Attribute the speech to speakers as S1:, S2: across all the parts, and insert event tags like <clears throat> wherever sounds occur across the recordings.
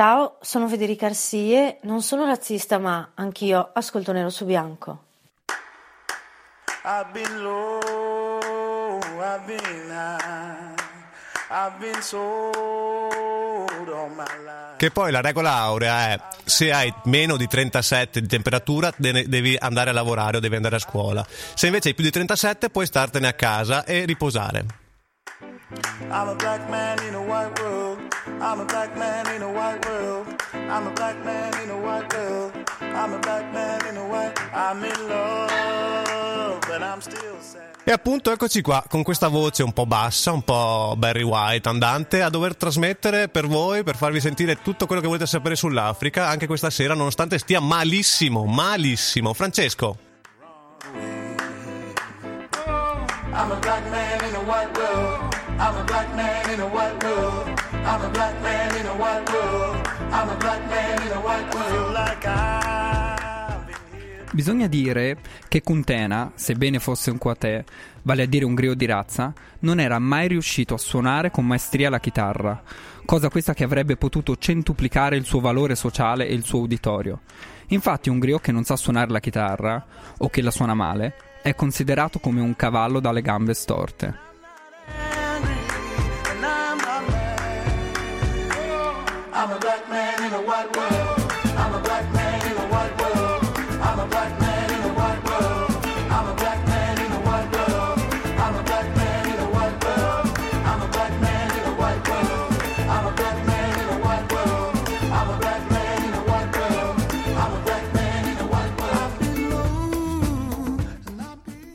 S1: Ciao, sono Federica Arsie, non sono razzista ma anch'io ascolto nero su bianco. I've been low, I've been high,
S2: I've been sold all my life. Che poi la regola aurea è se hai meno di 37 di temperatura devi andare a lavorare o devi andare a scuola. Se invece hai più di 37 puoi startene a casa e riposare. I'm a black man in a white world. I'm a black man in a white world. I'm a black man in a white world. I'm a black man in a white. I'm in love, but I'm still sad. E appunto eccoci qua con questa voce un po' bassa, un po' Barry White andante a dover trasmettere per voi, per farvi sentire tutto quello che volete sapere sull'Africa anche questa sera, nonostante stia malissimo, malissimo. Francesco. I'm a black man in a white world. I'm a black man in a white world. I'm a black man in a white world. I'm a black man in a white world. Like Bisogna dire che Kuntena, sebbene fosse un quatè, vale a dire un griot di razza, non era mai riuscito a suonare con maestria la chitarra, cosa questa che avrebbe potuto centuplicare il suo valore sociale e il suo uditorio. Infatti un griot che non sa suonare la chitarra, o che la suona male, è considerato come un cavallo dalle gambe storte. Man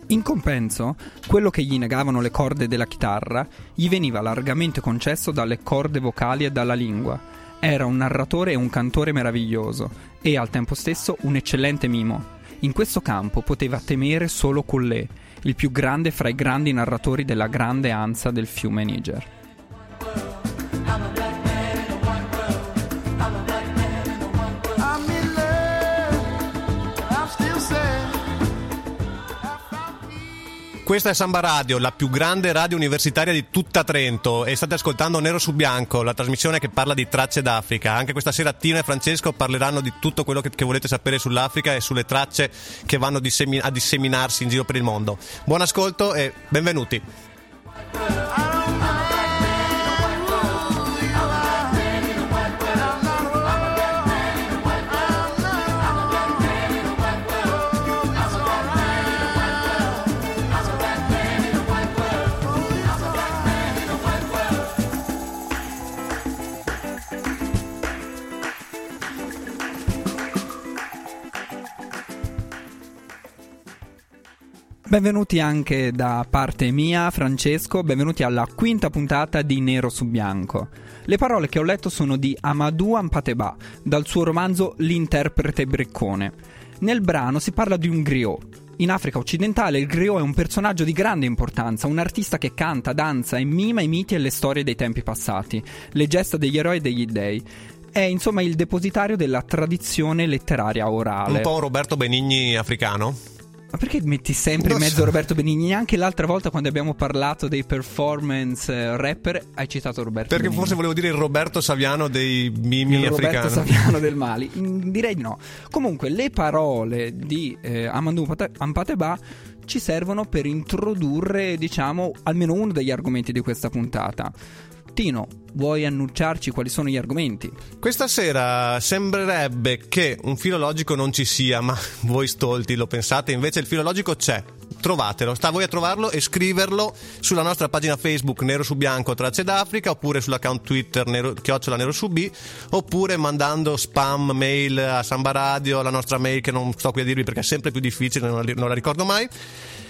S2: in compenso, quello che gli negavano le corde della chitarra gli veniva largamente concesso dalle corde vocali e dalla lingua era un narratore e un cantore meraviglioso e al tempo stesso un eccellente mimo. In questo campo poteva temere solo Coullé, il più grande fra i grandi narratori della grande ansa del fiume Niger. Questa è Samba Radio, la più grande radio universitaria di tutta Trento e state ascoltando Nero su Bianco, la trasmissione che parla di tracce d'Africa. Anche questa sera Tino e Francesco parleranno di tutto quello che, che volete sapere sull'Africa e sulle tracce che vanno a disseminarsi in giro per il mondo. Buon ascolto e benvenuti. Benvenuti anche da parte mia, Francesco, benvenuti alla quinta puntata di Nero su Bianco. Le parole che ho letto sono di Amadou Ampateba, dal suo romanzo L'interprete briccone. Nel brano si parla di un griot. In Africa occidentale il griot è un personaggio di grande importanza, un artista che canta, danza e mima i miti e le storie dei tempi passati, le gesta degli eroi e degli dei è insomma il depositario della tradizione letteraria orale.
S3: Un po' un Roberto Benigni africano?
S2: Ma perché metti sempre in mezzo so. Roberto Benigni? Anche l'altra volta quando abbiamo parlato dei performance eh, rapper hai citato Roberto
S3: Perché
S2: Benigni.
S3: forse volevo dire il Roberto Saviano dei mimi
S2: il
S3: africani.
S2: Roberto Saviano del Mali. Mm, direi di no. Comunque le parole di eh, Amadou Ampateba ci servono per introdurre, diciamo, almeno uno degli argomenti di questa puntata. Tino, vuoi annunciarci quali sono gli argomenti?
S3: Questa sera sembrerebbe che un filologico non ci sia, ma <laughs> voi stolti lo pensate, invece il filologico c'è. Trovatelo, sta a voi a trovarlo e scriverlo sulla nostra pagina Facebook Nero su Bianco Tracce d'Africa oppure sull'account Twitter Nero, Chiocciola Nero su B oppure mandando spam mail a Samba Radio, la nostra mail che non sto qui a dirvi perché è sempre più difficile, non la, non la ricordo mai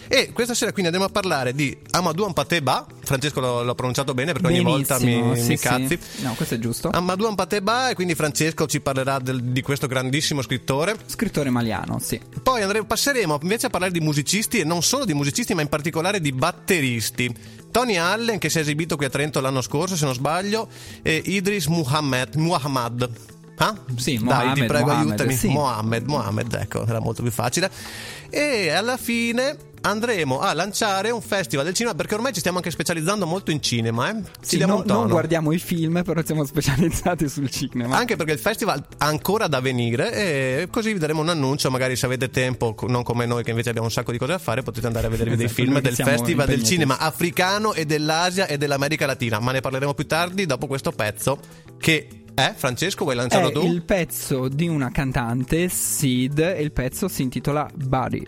S3: e questa sera quindi andiamo a parlare di Amadou Ampateba. Francesco l'ho, l'ho pronunciato bene perché
S2: Benissimo,
S3: ogni volta mi,
S2: sì,
S3: mi cazzi.
S2: Sì. No, questo è giusto.
S3: Amadou Ampateba e quindi Francesco ci parlerà del, di questo grandissimo scrittore.
S2: Scrittore maliano, sì.
S3: Poi andremo, passeremo invece a parlare di musicisti e non solo di musicisti ma in particolare di batteristi. Tony Allen che si è esibito qui a Trento l'anno scorso se non sbaglio e Idris Muhammad. Muhammad. Ah?
S2: Sì,
S3: Dai,
S2: Mohammed,
S3: ti prego,
S2: Mohammed,
S3: aiutami.
S2: Sì.
S3: Mohammed, Mohammed, ecco, era molto più facile. E alla fine andremo a lanciare un festival del cinema perché ormai ci stiamo anche specializzando molto in cinema. Eh?
S2: Sì, no, non guardiamo i film, però siamo specializzati sul cinema.
S3: Anche perché il festival ha ancora da venire e così vi daremo un annuncio. Magari se avete tempo, non come noi che invece abbiamo un sacco di cose da fare, potete andare a vedervi esatto, dei film del festival del cinema africano e dell'Asia e dell'America Latina. Ma ne parleremo più tardi dopo questo pezzo che eh, Francesco, vuoi lanciarlo
S2: è
S3: tu?
S2: il pezzo di una cantante, Sid, e il pezzo si intitola Body.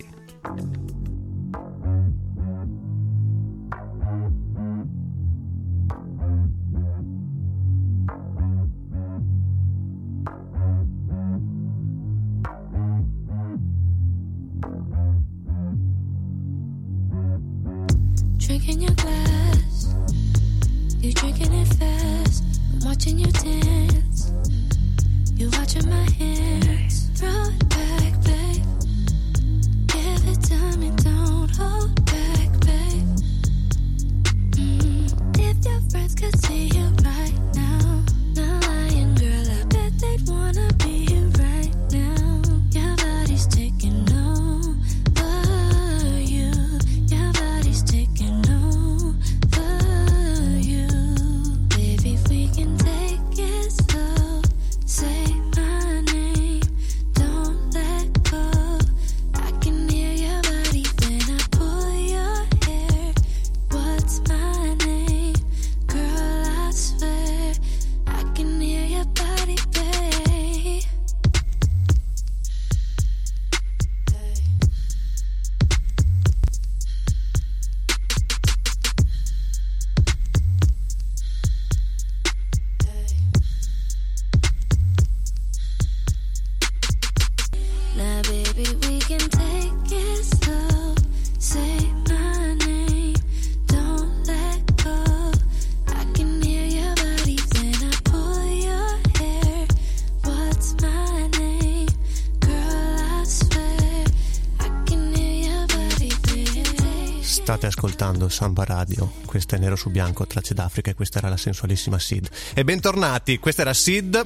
S3: State ascoltando Samba Radio, questo è Nero su Bianco, Tracce d'Africa e questa era la sensualissima Sid. E bentornati, questa era Sid,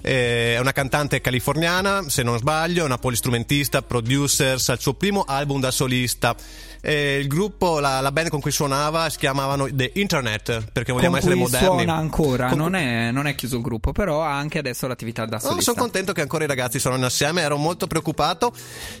S3: eh, è una cantante californiana, se non sbaglio, è una polistrumentista, producer, al suo primo album da solista. Eh, il gruppo, la, la band con cui suonava si chiamavano The Internet, perché vogliamo
S2: Con
S3: essere moderni.
S2: suona ancora,
S3: Con-
S2: non, è, non è chiuso il gruppo, però ha anche adesso l'attività da solista.
S3: sono contento che ancora i ragazzi suonano assieme, ero molto preoccupato.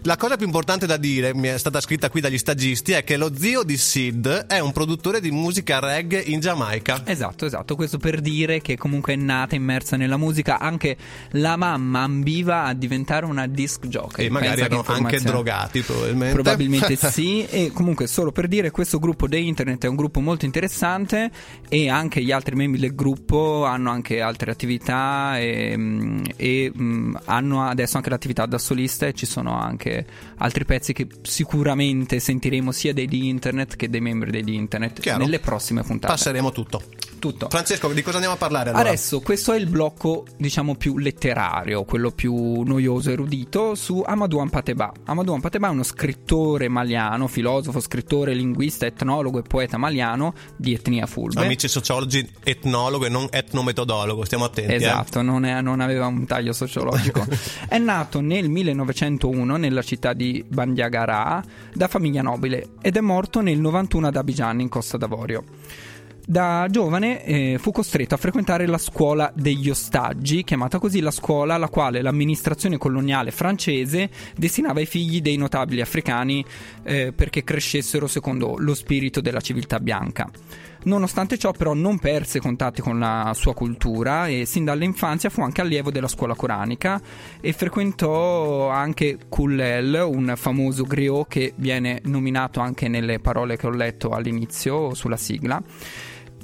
S3: La cosa più importante da dire, mi è stata scritta qui dagli stagisti, è che lo zio di Sid è un produttore di musica reggae in Giamaica.
S2: Esatto, esatto, questo per dire che comunque è nata immersa nella musica, anche la mamma ambiva a diventare una disc jockey.
S3: E magari erano anche drogati, probabilmente.
S2: Probabilmente sì, e comunque solo per dire questo gruppo The Internet è un gruppo molto interessante e anche gli altri membri del gruppo hanno anche altre attività e, mm, e, mm, hanno adesso anche l'attività da solista e ci sono anche altri pezzi che sicuramente sentiremo sia dei The Internet che dei membri The Internet
S3: Chiaro.
S2: nelle prossime puntate.
S3: Passeremo tutto.
S2: Tutto.
S3: Francesco, di cosa andiamo a parlare allora?
S2: Adesso questo è il blocco, diciamo, più letterario, quello più noioso, erudito, su Amadou Ampateba. Amadou Ampateba è uno scrittore maliano, filosofo, scrittore, linguista, etnologo e poeta maliano di etnia fulbe.
S3: Amici sociologi, etnologo e non etnometodologo, stiamo attenti. eh.
S2: Esatto, non, è- non aveva un taglio sociologico. <laughs> è nato nel 1901 nella città di Bandiagara da famiglia nobile ed è morto nel 91 ad Abidjan in Costa d'Avorio. Da giovane eh, fu costretto a frequentare la scuola degli ostaggi, chiamata così la scuola alla quale l'amministrazione coloniale francese destinava i figli dei notabili africani eh, perché crescessero secondo lo spirito della civiltà bianca. Nonostante ciò, però, non perse contatti con la sua cultura e sin dall'infanzia fu anche allievo della scuola coranica e frequentò anche Kullel, un famoso griot che viene nominato anche nelle parole che ho letto all'inizio sulla sigla.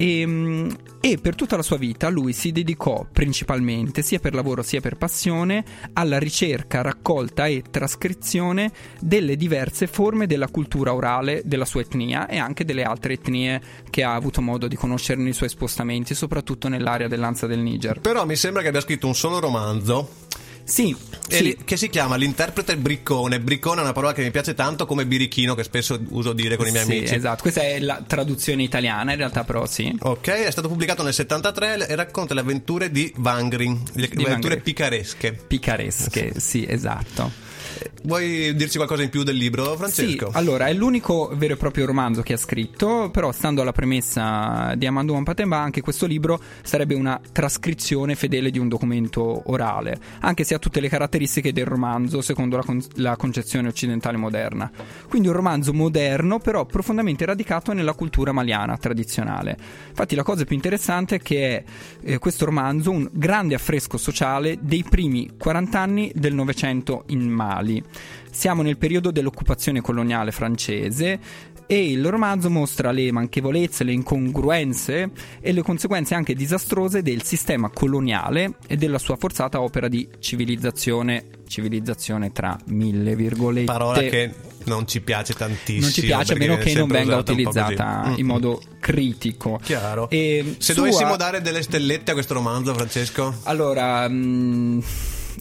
S2: E, mm, e per tutta la sua vita lui si dedicò principalmente, sia per lavoro sia per passione, alla ricerca, raccolta e trascrizione delle diverse forme della cultura orale della sua etnia e anche delle altre etnie che ha avuto modo di conoscere nei suoi spostamenti, soprattutto nell'area dell'Anza del Niger.
S3: Però mi sembra che abbia scritto un solo romanzo.
S2: Sì, sì.
S3: che si chiama l'interprete briccone. Briccone è una parola che mi piace tanto come birichino, che spesso uso dire con i miei
S2: sì,
S3: amici.
S2: Esatto, questa è la traduzione italiana, in realtà, però sì.
S3: Ok, è stato pubblicato nel 73 e racconta le avventure di Vangrin, le di avventure Vangrin. picaresche.
S2: Picaresche, sì, esatto.
S3: Vuoi dirci qualcosa in più del libro, Francesco?
S2: Sì, allora, è l'unico vero e proprio romanzo che ha scritto, però stando alla premessa di Amandou Patemba, anche questo libro sarebbe una trascrizione fedele di un documento orale, anche se ha tutte le caratteristiche del romanzo secondo la, con- la concezione occidentale moderna. Quindi un romanzo moderno, però profondamente radicato nella cultura maliana tradizionale. Infatti la cosa più interessante è che è eh, questo romanzo un grande affresco sociale dei primi 40 anni del Novecento in Mali coloniali. Siamo nel periodo dell'occupazione coloniale francese e il romanzo mostra le manchevolezze, le incongruenze e le conseguenze anche disastrose del sistema coloniale e della sua forzata opera di civilizzazione, civilizzazione tra mille virgolette.
S3: Parola che non ci piace tantissimo.
S2: Non ci piace a meno che non venga utilizzata in modo critico.
S3: Chiaro. E Se sua... dovessimo dare delle stellette a questo romanzo, Francesco?
S2: Allora... Mh mm,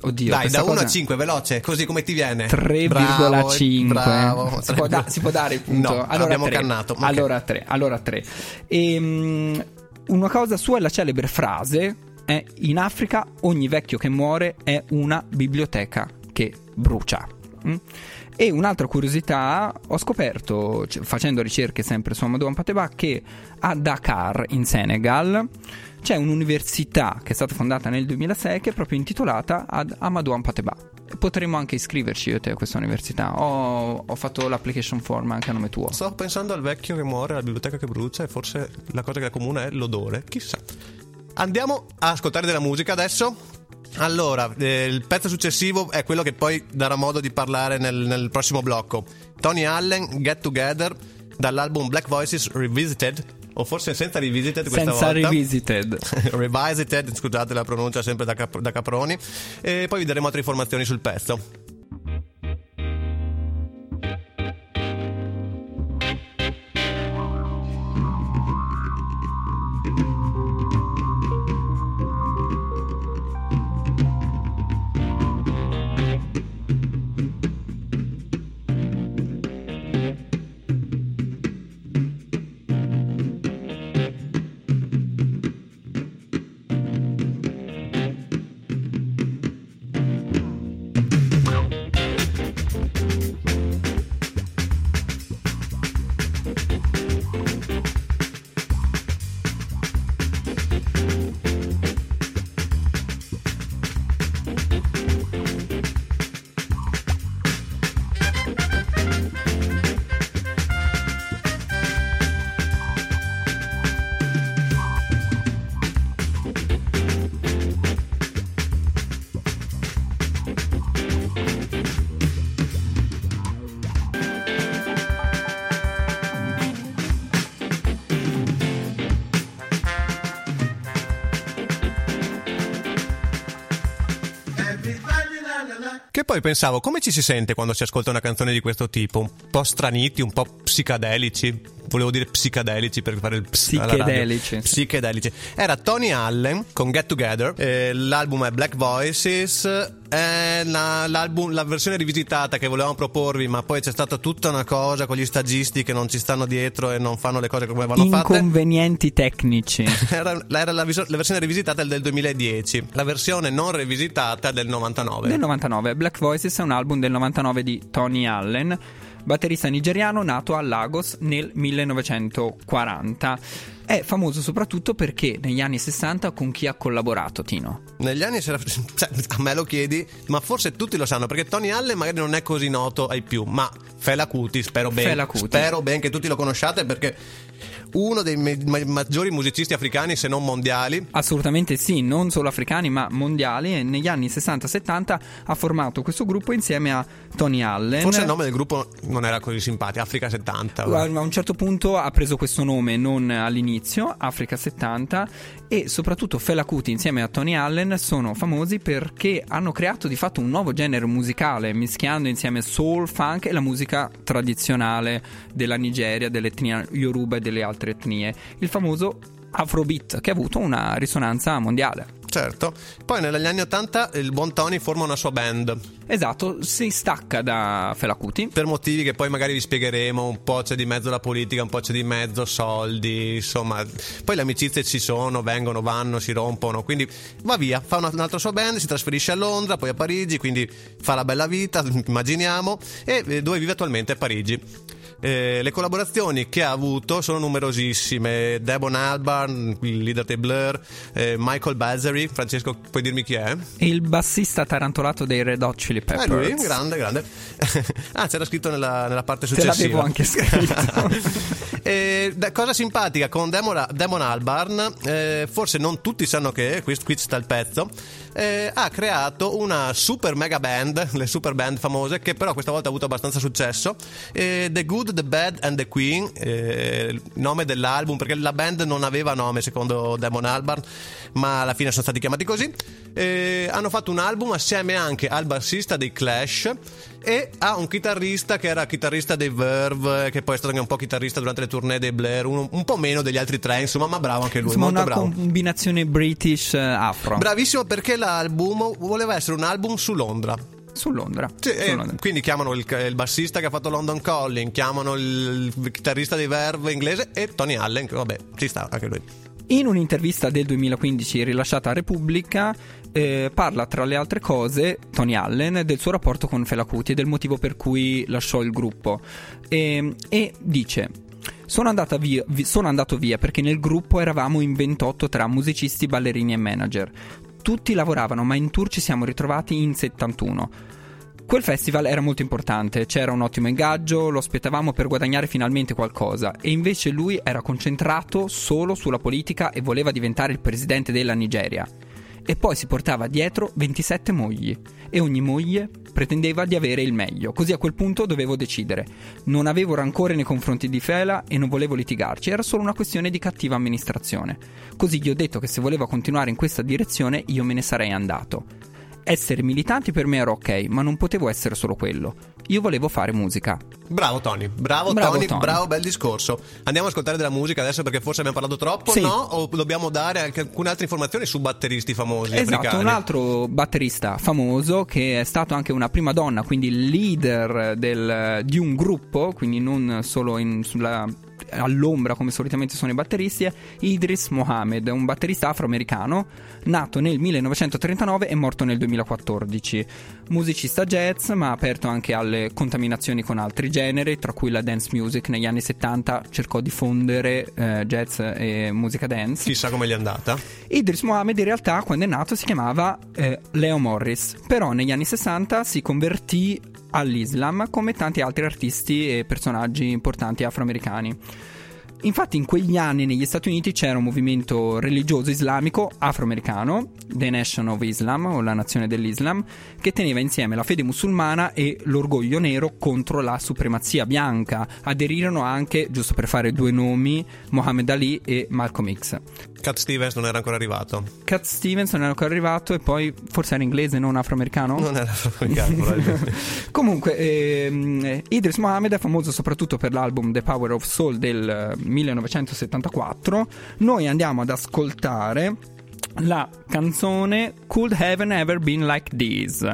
S2: Oddio,
S3: Dai, da 1 a 5, veloce, così come ti viene.
S2: 3,5. Si, si, può dare il punto.
S3: No,
S2: allora,
S3: abbiamo
S2: 3.
S3: cannato. Okay.
S2: Allora 3. Allora 3. E, um, una cosa sua è la celebre frase è in Africa ogni vecchio che muore è una biblioteca che brucia. Mm? E un'altra curiosità, ho scoperto, facendo ricerche sempre su Amadou Ampateba, che a Dakar, in Senegal, c'è un'università che è stata fondata nel 2006 che è proprio intitolata ad Amadou Ampateba. Potremmo anche iscriverci io e te a questa università. Ho, ho, fatto l'application form anche a nome tuo.
S3: Sto pensando al vecchio che muore, alla biblioteca che brucia e forse la cosa che è comune è l'odore. Chissà. Andiamo a ascoltare della musica adesso. Allora, eh, il pezzo successivo è quello che poi darà modo di parlare nel, nel prossimo blocco. Tony Allen, Get Together, dall'album Black Voices Revisited o forse senza revisited questa
S2: senza
S3: volta.
S2: revisited. <laughs>
S3: Revisited scusate la pronuncia sempre da, cap- da Caproni. E poi vi daremo altre informazioni sul pezzo poi pensavo, come ci si sente quando si ascolta una canzone di questo tipo? Un po' straniti, un po' psicadelici volevo dire psicadelici per fare il ps-
S2: psichedelici.
S3: Psichedelici. Era Tony Allen con Get Together, eh, l'album è Black Voices, è la, la, versione rivisitata che volevamo proporvi, ma poi c'è stata tutta una cosa con gli stagisti che non ci stanno dietro e non fanno le cose come vanno
S2: fatte. Inconvenienti tecnici.
S3: era, <laughs> era la, la, versione rivisitata del 2010, la versione non rivisitata del 99.
S2: Del 99. Black Voices è un album del 99 di Tony Allen batterista nigeriano nato a Lagos nel 1940. È famoso soprattutto perché negli anni 60 con chi ha collaborato Tino?
S3: Negli anni <laughs> cioè, a me lo chiedi, ma forse tutti lo sanno perché Tony Allen magari non è così noto ai più, ma Fela Kuti spero bene. Spero bene che tutti lo conosciate perché uno dei ma- maggiori musicisti africani, se non mondiali.
S2: Assolutamente sì, non solo africani, ma mondiali. E negli anni 60-70 ha formato questo gruppo insieme a Tony Allen.
S3: Forse il nome del gruppo non era così simpatico, Africa 70.
S2: A un certo punto ha preso questo nome, non all'inizio, Africa 70, e soprattutto Fela Kuti insieme a Tony Allen sono famosi perché hanno creato di fatto un nuovo genere musicale, mischiando insieme soul, funk e la musica tradizionale della Nigeria, dell'etnia Yoruba e delle altre etnie. Il famoso Afrobeat che ha avuto una risonanza mondiale.
S3: Certo. Poi negli anni 80 il buon Tony forma una sua band.
S2: Esatto, si stacca da Fela Kuti.
S3: Per motivi che poi magari vi spiegheremo, un po' c'è di mezzo la politica, un po' c'è di mezzo soldi, insomma. Poi le amicizie ci sono, vengono, vanno, si rompono, quindi va via, fa un'altra sua band, si trasferisce a Londra, poi a Parigi, quindi fa la bella vita, <laughs> immaginiamo, e dove vive attualmente a Parigi. Eh, le collaborazioni che ha avuto sono numerosissime. Devon Albarn, il leader dei Blur, eh, Michael Bazzery, Francesco, puoi dirmi chi è?
S2: Il bassista tarantolato dei Red Hot Chili Peppers.
S3: Eh, lui, grande, grande. <laughs> ah, c'era scritto nella, nella parte successiva.
S2: Te l'avevo anche scritto. <laughs>
S3: eh, cosa simpatica con Demon, Demon Albarn, eh, forse non tutti sanno che, qui, qui sta il pezzo, eh, ha creato una super mega band, le super band famose, che però questa volta ha avuto abbastanza successo. Eh, the Good, The Bad and The Queen, eh, nome dell'album, perché la band non aveva nome secondo Damon Albarn, ma alla fine sono stati chiamati così. Eh, hanno fatto un album assieme anche al bassista dei Clash e a un chitarrista che era chitarrista dei Verve, che poi è stato anche un po' chitarrista durante le tournée dei Blair, un, un po' meno degli altri tre, insomma, ma bravo anche lui. Insomma,
S2: una
S3: bravo.
S2: combinazione British-afro.
S3: Bravissimo perché l'album voleva essere un album su Londra
S2: su Londra.
S3: Sì,
S2: su
S3: Londra. Quindi chiamano il, il, bassista che ha fatto London Calling, chiamano il, chitarrista dei Verve inglese e Tony Allen, che vabbè, ci sta anche lui.
S2: In un'intervista del 2015 rilasciata a Repubblica, eh, parla tra le altre cose Tony Allen del suo rapporto con Fela Kuti e del motivo per cui lasciò il gruppo. E, e dice: sono, via, sono andato via perché nel gruppo eravamo in 28 tra musicisti, ballerini e manager. Tutti lavoravano, ma in tour ci siamo ritrovati in 71. Quel festival era molto importante, c'era un ottimo ingaggio, lo aspettavamo per guadagnare finalmente qualcosa e invece lui era concentrato solo sulla politica e voleva diventare il presidente della Nigeria. E poi si portava dietro 27 mogli e ogni moglie pretendeva di avere il meglio, così a quel punto dovevo decidere. Non avevo rancore nei confronti di Fela e non volevo litigarci, era solo una questione di cattiva amministrazione. Così gli ho detto che se voleva continuare in questa direzione io me ne sarei andato. Essere militanti per me era ok, ma non potevo essere solo quello. Io volevo fare musica.
S3: Bravo Tony, bravo, bravo Tony, Tony, bravo, bel discorso. Andiamo a ascoltare della musica adesso perché forse abbiamo parlato troppo, sì. no? O dobbiamo dare anche alcune altre informazioni su batteristi famosi
S2: esatto,
S3: africani?
S2: un altro batterista famoso che è stato anche una prima donna, quindi leader del, di un gruppo, quindi non solo in, sulla all'ombra come solitamente sono i batteristi è Idris Mohamed, un batterista afroamericano nato nel 1939 e morto nel 2014. Musicista jazz, ma aperto anche alle contaminazioni con altri generi, tra cui la dance music negli anni 70 cercò di fondere eh, jazz e musica dance.
S3: Chissà come gli è andata.
S2: Idris Mohamed in realtà quando è nato si chiamava eh, Leo Morris, però negli anni 60 si convertì all'Islam come tanti altri artisti e personaggi importanti afroamericani. Infatti in quegli anni negli Stati Uniti c'era un movimento religioso islamico afroamericano, The Nation of Islam o la nazione dell'Islam, che teneva insieme la fede musulmana e l'orgoglio nero contro la supremazia bianca. Aderirono anche, giusto per fare due nomi, Muhammad Ali e Malcolm X.
S3: Cat Stevens non era ancora arrivato.
S2: Cat Stevens non era ancora arrivato e poi forse era inglese, non afroamericano?
S3: Non era afroamericano. <laughs>
S2: Comunque, ehm, Idris Mohamed è famoso soprattutto per l'album The Power of Soul del 1974. Noi andiamo ad ascoltare la canzone Could Heaven Ever Been Like This?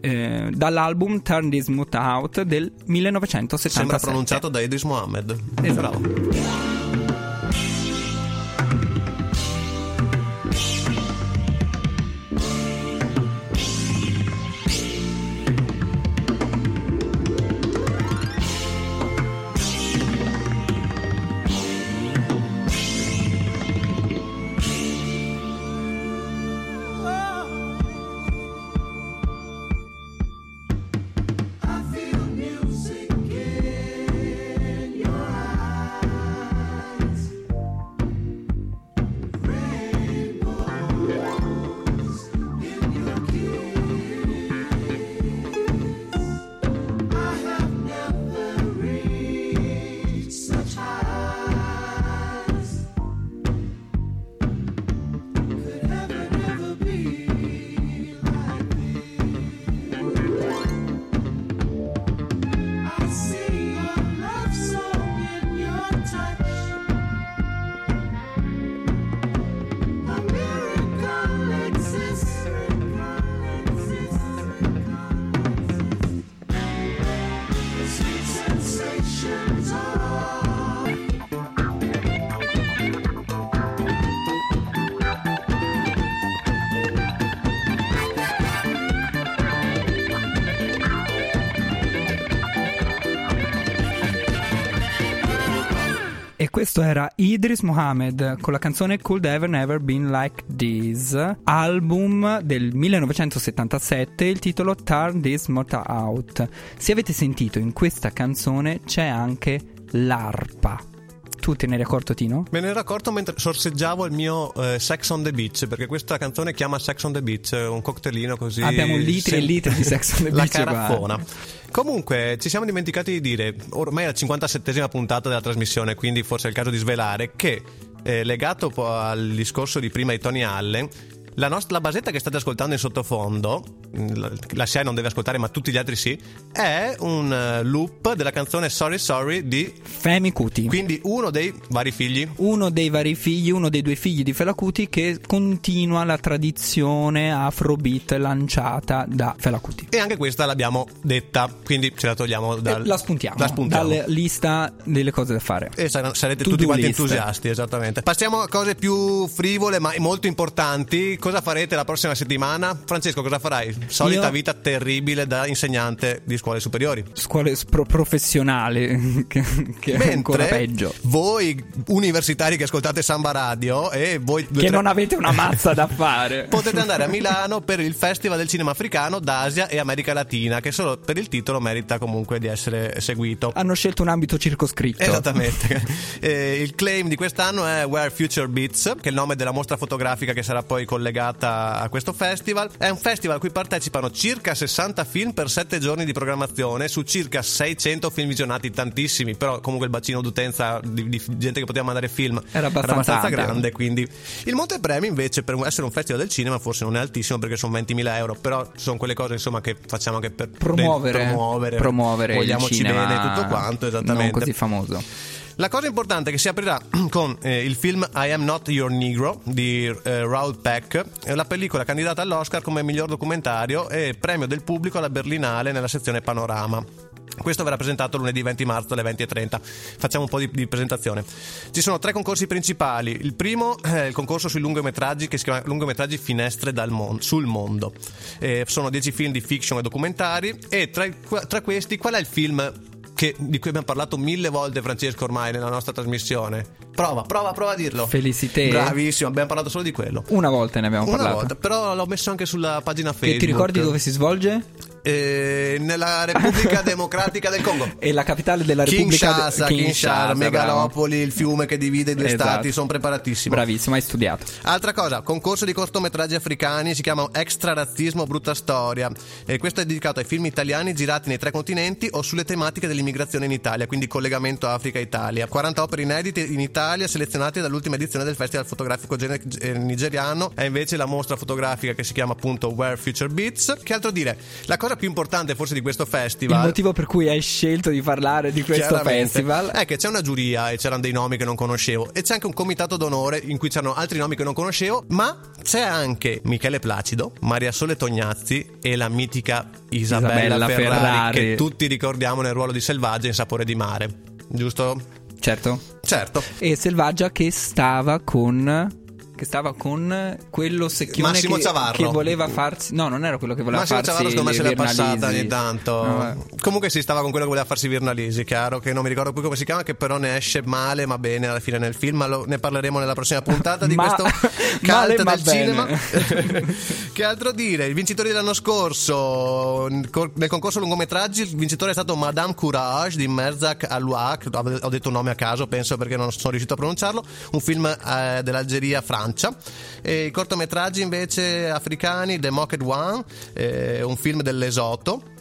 S2: Eh, dall'album Turn This Mood Out del 1977.
S3: Sembra pronunciato da Idris Mohamed. Esatto. Bravo.
S2: Questo era Idris Mohamed con la canzone Could Ever Never Been Like This, album del 1977, il titolo Turn This Motor Out. Se avete sentito in questa canzone c'è anche l'arpa. Tu te ne eri accorto, Tino?
S3: Me ne ero accorto mentre sorseggiavo il mio eh, Sex on the Beach, perché questa canzone chiama Sex on the Beach, un cocktailino così.
S2: Abbiamo litri se... e litri di Sex on the <laughs> Beach.
S3: La caraffona. Comunque, ci siamo dimenticati di dire, ormai è la 57esima puntata della trasmissione, quindi forse è il caso di svelare che, eh, legato al discorso di prima di Tony Allen, la, nostra, la basetta che state ascoltando in sottofondo, la, la SIAE non deve ascoltare ma tutti gli altri sì, è un uh, loop della canzone Sorry Sorry di
S2: Femi Cuti.
S3: Quindi uno dei vari figli.
S2: Uno dei vari figli, uno dei due figli di Fela Cuti che continua la tradizione afrobeat lanciata da Fela Cuti.
S3: E anche questa l'abbiamo detta, quindi ce la togliamo dal,
S2: la spuntiamo,
S3: la spuntiamo.
S2: dalla lista delle cose da fare.
S3: E sar- sarete tutti quanti entusiasti, esattamente. Passiamo a cose più frivole ma molto importanti cosa farete la prossima settimana? Francesco, cosa farai? Solita Io... vita terribile da insegnante di scuole superiori.
S2: Scuole pro- professionali, <laughs> che, che Mentre è ancora peggio.
S3: Voi universitari che ascoltate Samba Radio e voi...
S2: Che tre... non avete una mazza da fare. <laughs>
S3: Potete andare a Milano per il Festival del Cinema Africano d'Asia e America Latina, che solo per il titolo merita comunque di essere seguito.
S2: Hanno scelto un ambito circoscritto.
S3: Esattamente. <laughs> eh, il claim di quest'anno è Where Future Beats, che è il nome della mostra fotografica che sarà poi collegata collegata a questo festival. È un festival a cui partecipano circa 60 film per 7 giorni di programmazione su circa 600 film visionati, tantissimi, però comunque il bacino d'utenza di, di gente che poteva mandare film
S2: era abbastanza, era abbastanza
S3: grande. Quindi il montepremi invece per essere un festival del cinema forse non è altissimo perché sono 20.000 euro, però sono quelle cose insomma che facciamo anche per
S2: promuovere,
S3: promuovere,
S2: promuovere
S3: vogliamoci bene tutto quanto, esattamente.
S2: Non così famoso.
S3: La cosa importante è che si aprirà <clears throat> con eh, il film I Am Not Your Negro di eh, Raoul Peck, la pellicola candidata all'Oscar come miglior documentario e premio del pubblico alla Berlinale nella sezione Panorama. Questo verrà presentato lunedì 20 marzo alle 20.30. Facciamo un po' di, di, presentazione. Ci sono tre concorsi principali. Il primo è il concorso sui lungometraggi che si chiama Lungometraggi Finestre mon- sul mondo. Eh, sono 10 film di fiction e documentari e tra, tra questi qual è il film che, di cui abbiamo parlato mille volte, Francesco, ormai nella nostra trasmissione. Prova, prova, prova a dirlo.
S2: Felicité.
S3: Bravissimo, abbiamo parlato solo di quello.
S2: Una volta ne abbiamo
S3: Una
S2: parlato.
S3: Volta, però l'ho messo anche sulla pagina Facebook.
S2: E ti ricordi dove si svolge?
S3: Eh, nella Repubblica <laughs> Democratica del Congo.
S2: E la capitale della Repubblica
S3: Kinshasa, de... Kinshasa, Kinshasa Megalopoli, il fiume che divide i due esatto. stati, sono preparatissimo.
S2: Bravissimo, hai studiato.
S3: Altra cosa, concorso di cortometraggi africani, si chiama Extra Razzismo Brutta Storia. E questo è dedicato ai film italiani girati nei tre continenti o sulle tematiche dell'immigrazione in Italia, quindi collegamento Africa-Italia. 40 opere inedite in Italia selezionate dall'ultima edizione del Festival Fotografico eh, Nigeriano. È invece la mostra fotografica che si chiama appunto Where Future Beats. Che altro dire? La cosa più importante forse di questo festival.
S2: Il motivo per cui hai scelto di parlare di questo festival
S3: è che c'è una giuria e c'erano dei nomi che non conoscevo e c'è anche un comitato d'onore in cui c'erano altri nomi che non conoscevo, ma c'è anche Michele Placido, Maria Sole Tognazzi e la mitica Isabella, Isabella Ferrari, Ferrari, che tutti ricordiamo nel ruolo di Selvaggia in Sapore di mare, giusto?
S2: Certo.
S3: Certo.
S2: E Selvaggia che stava con che stava con quello secchione
S3: Massimo
S2: che,
S3: che,
S2: voleva farsi no non era quello che voleva
S3: Massimo
S2: farsi
S3: Ciavarro secondo me se l'è passata ogni tanto.
S2: No,
S3: comunque si stava con quello che voleva farsi Virnalisi chiaro che non mi ricordo più come si chiama che però ne esce male ma bene alla fine nel film lo, ne parleremo nella prossima puntata di
S2: ma,
S3: questo <laughs> cult del cinema. <laughs> Che altro dire? Il vincitore dell'anno scorso nel concorso lungometraggi il vincitore è stato Madame Courage di Merzak Alouak. Ho detto un nome a caso penso perché non sono riuscito a pronunciarlo. Un film eh, dell'Algeria Francia Francia. E I cortometraggi invece africani, The Mocked One, eh, un film dell'Esoto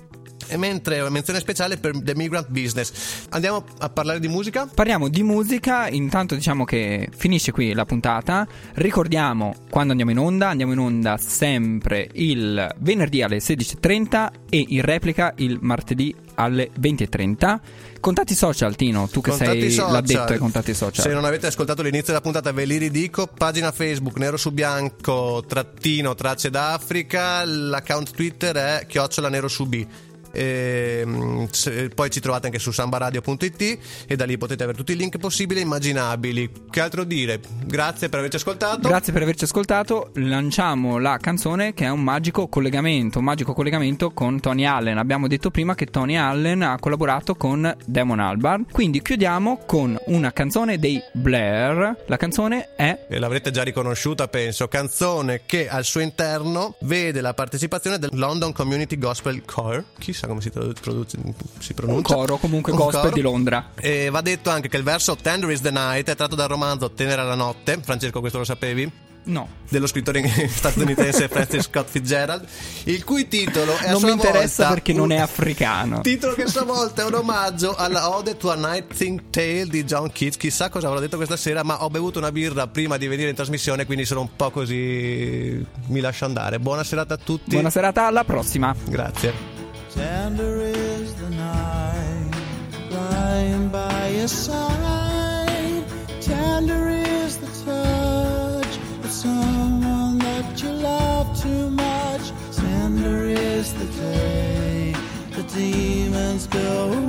S3: e mentre una menzione speciale per The Migrant Business. Andiamo a parlare di musica?
S2: Parliamo di musica, intanto diciamo che finisce qui la puntata. Ricordiamo quando andiamo in onda, andiamo in onda sempre il venerdì alle 16.30 e in replica il martedì alle 20.30. Contatti social, Tino, tu che contatti sei social. l'addetto ai contatti social.
S3: Se non avete ascoltato l'inizio della puntata, ve li ridico. Pagina Facebook, nero su bianco, trattino, tracce d'Africa. L'account Twitter è chiocciola nero su B
S4: E, mm, se, poi ci trovate anche su sambaradio.it e da lì potete avere tutti i link possibili e immaginabili. Che altro dire? Grazie per averci ascoltato.
S2: Grazie per averci ascoltato. Lanciamo la canzone che è un magico collegamento, un magico collegamento con Tony Allen. Abbiamo detto prima che Tony Allen ha collaborato con Damon Albarn. Quindi chiudiamo con una canzone dei Blair. La canzone è
S4: e l'avrete già riconosciuta, penso, canzone che al suo interno vede la partecipazione del London Community Gospel Choir. Chissà come si, traduce, si pronuncia.
S2: Un coro comunque un gospel coro. di Londra.
S4: E va detto anche che il verso Tender is the Night è tratto dal romanzo Tenera la notte. Francesco, questo lo sapevi?
S2: No.
S4: Dello scrittore <laughs> statunitense Francis Scott Fitzgerald, il cui titolo è
S2: Non mi interessa perché un... non è africano.
S4: Titolo che a sua volta è un omaggio alla Ode to a Night Think Tale di John Keats. Chissà cosa avrò detto questa sera, ma ho bevuto una birra prima di venire in trasmissione, quindi sono un po' così. Mi lascio andare. Buona serata a tutti.
S2: Buona serata, alla prossima.
S4: Grazie. Tender is the night, lying by your side. Tender is the touch of someone that you love too much. Tender is the day the demons go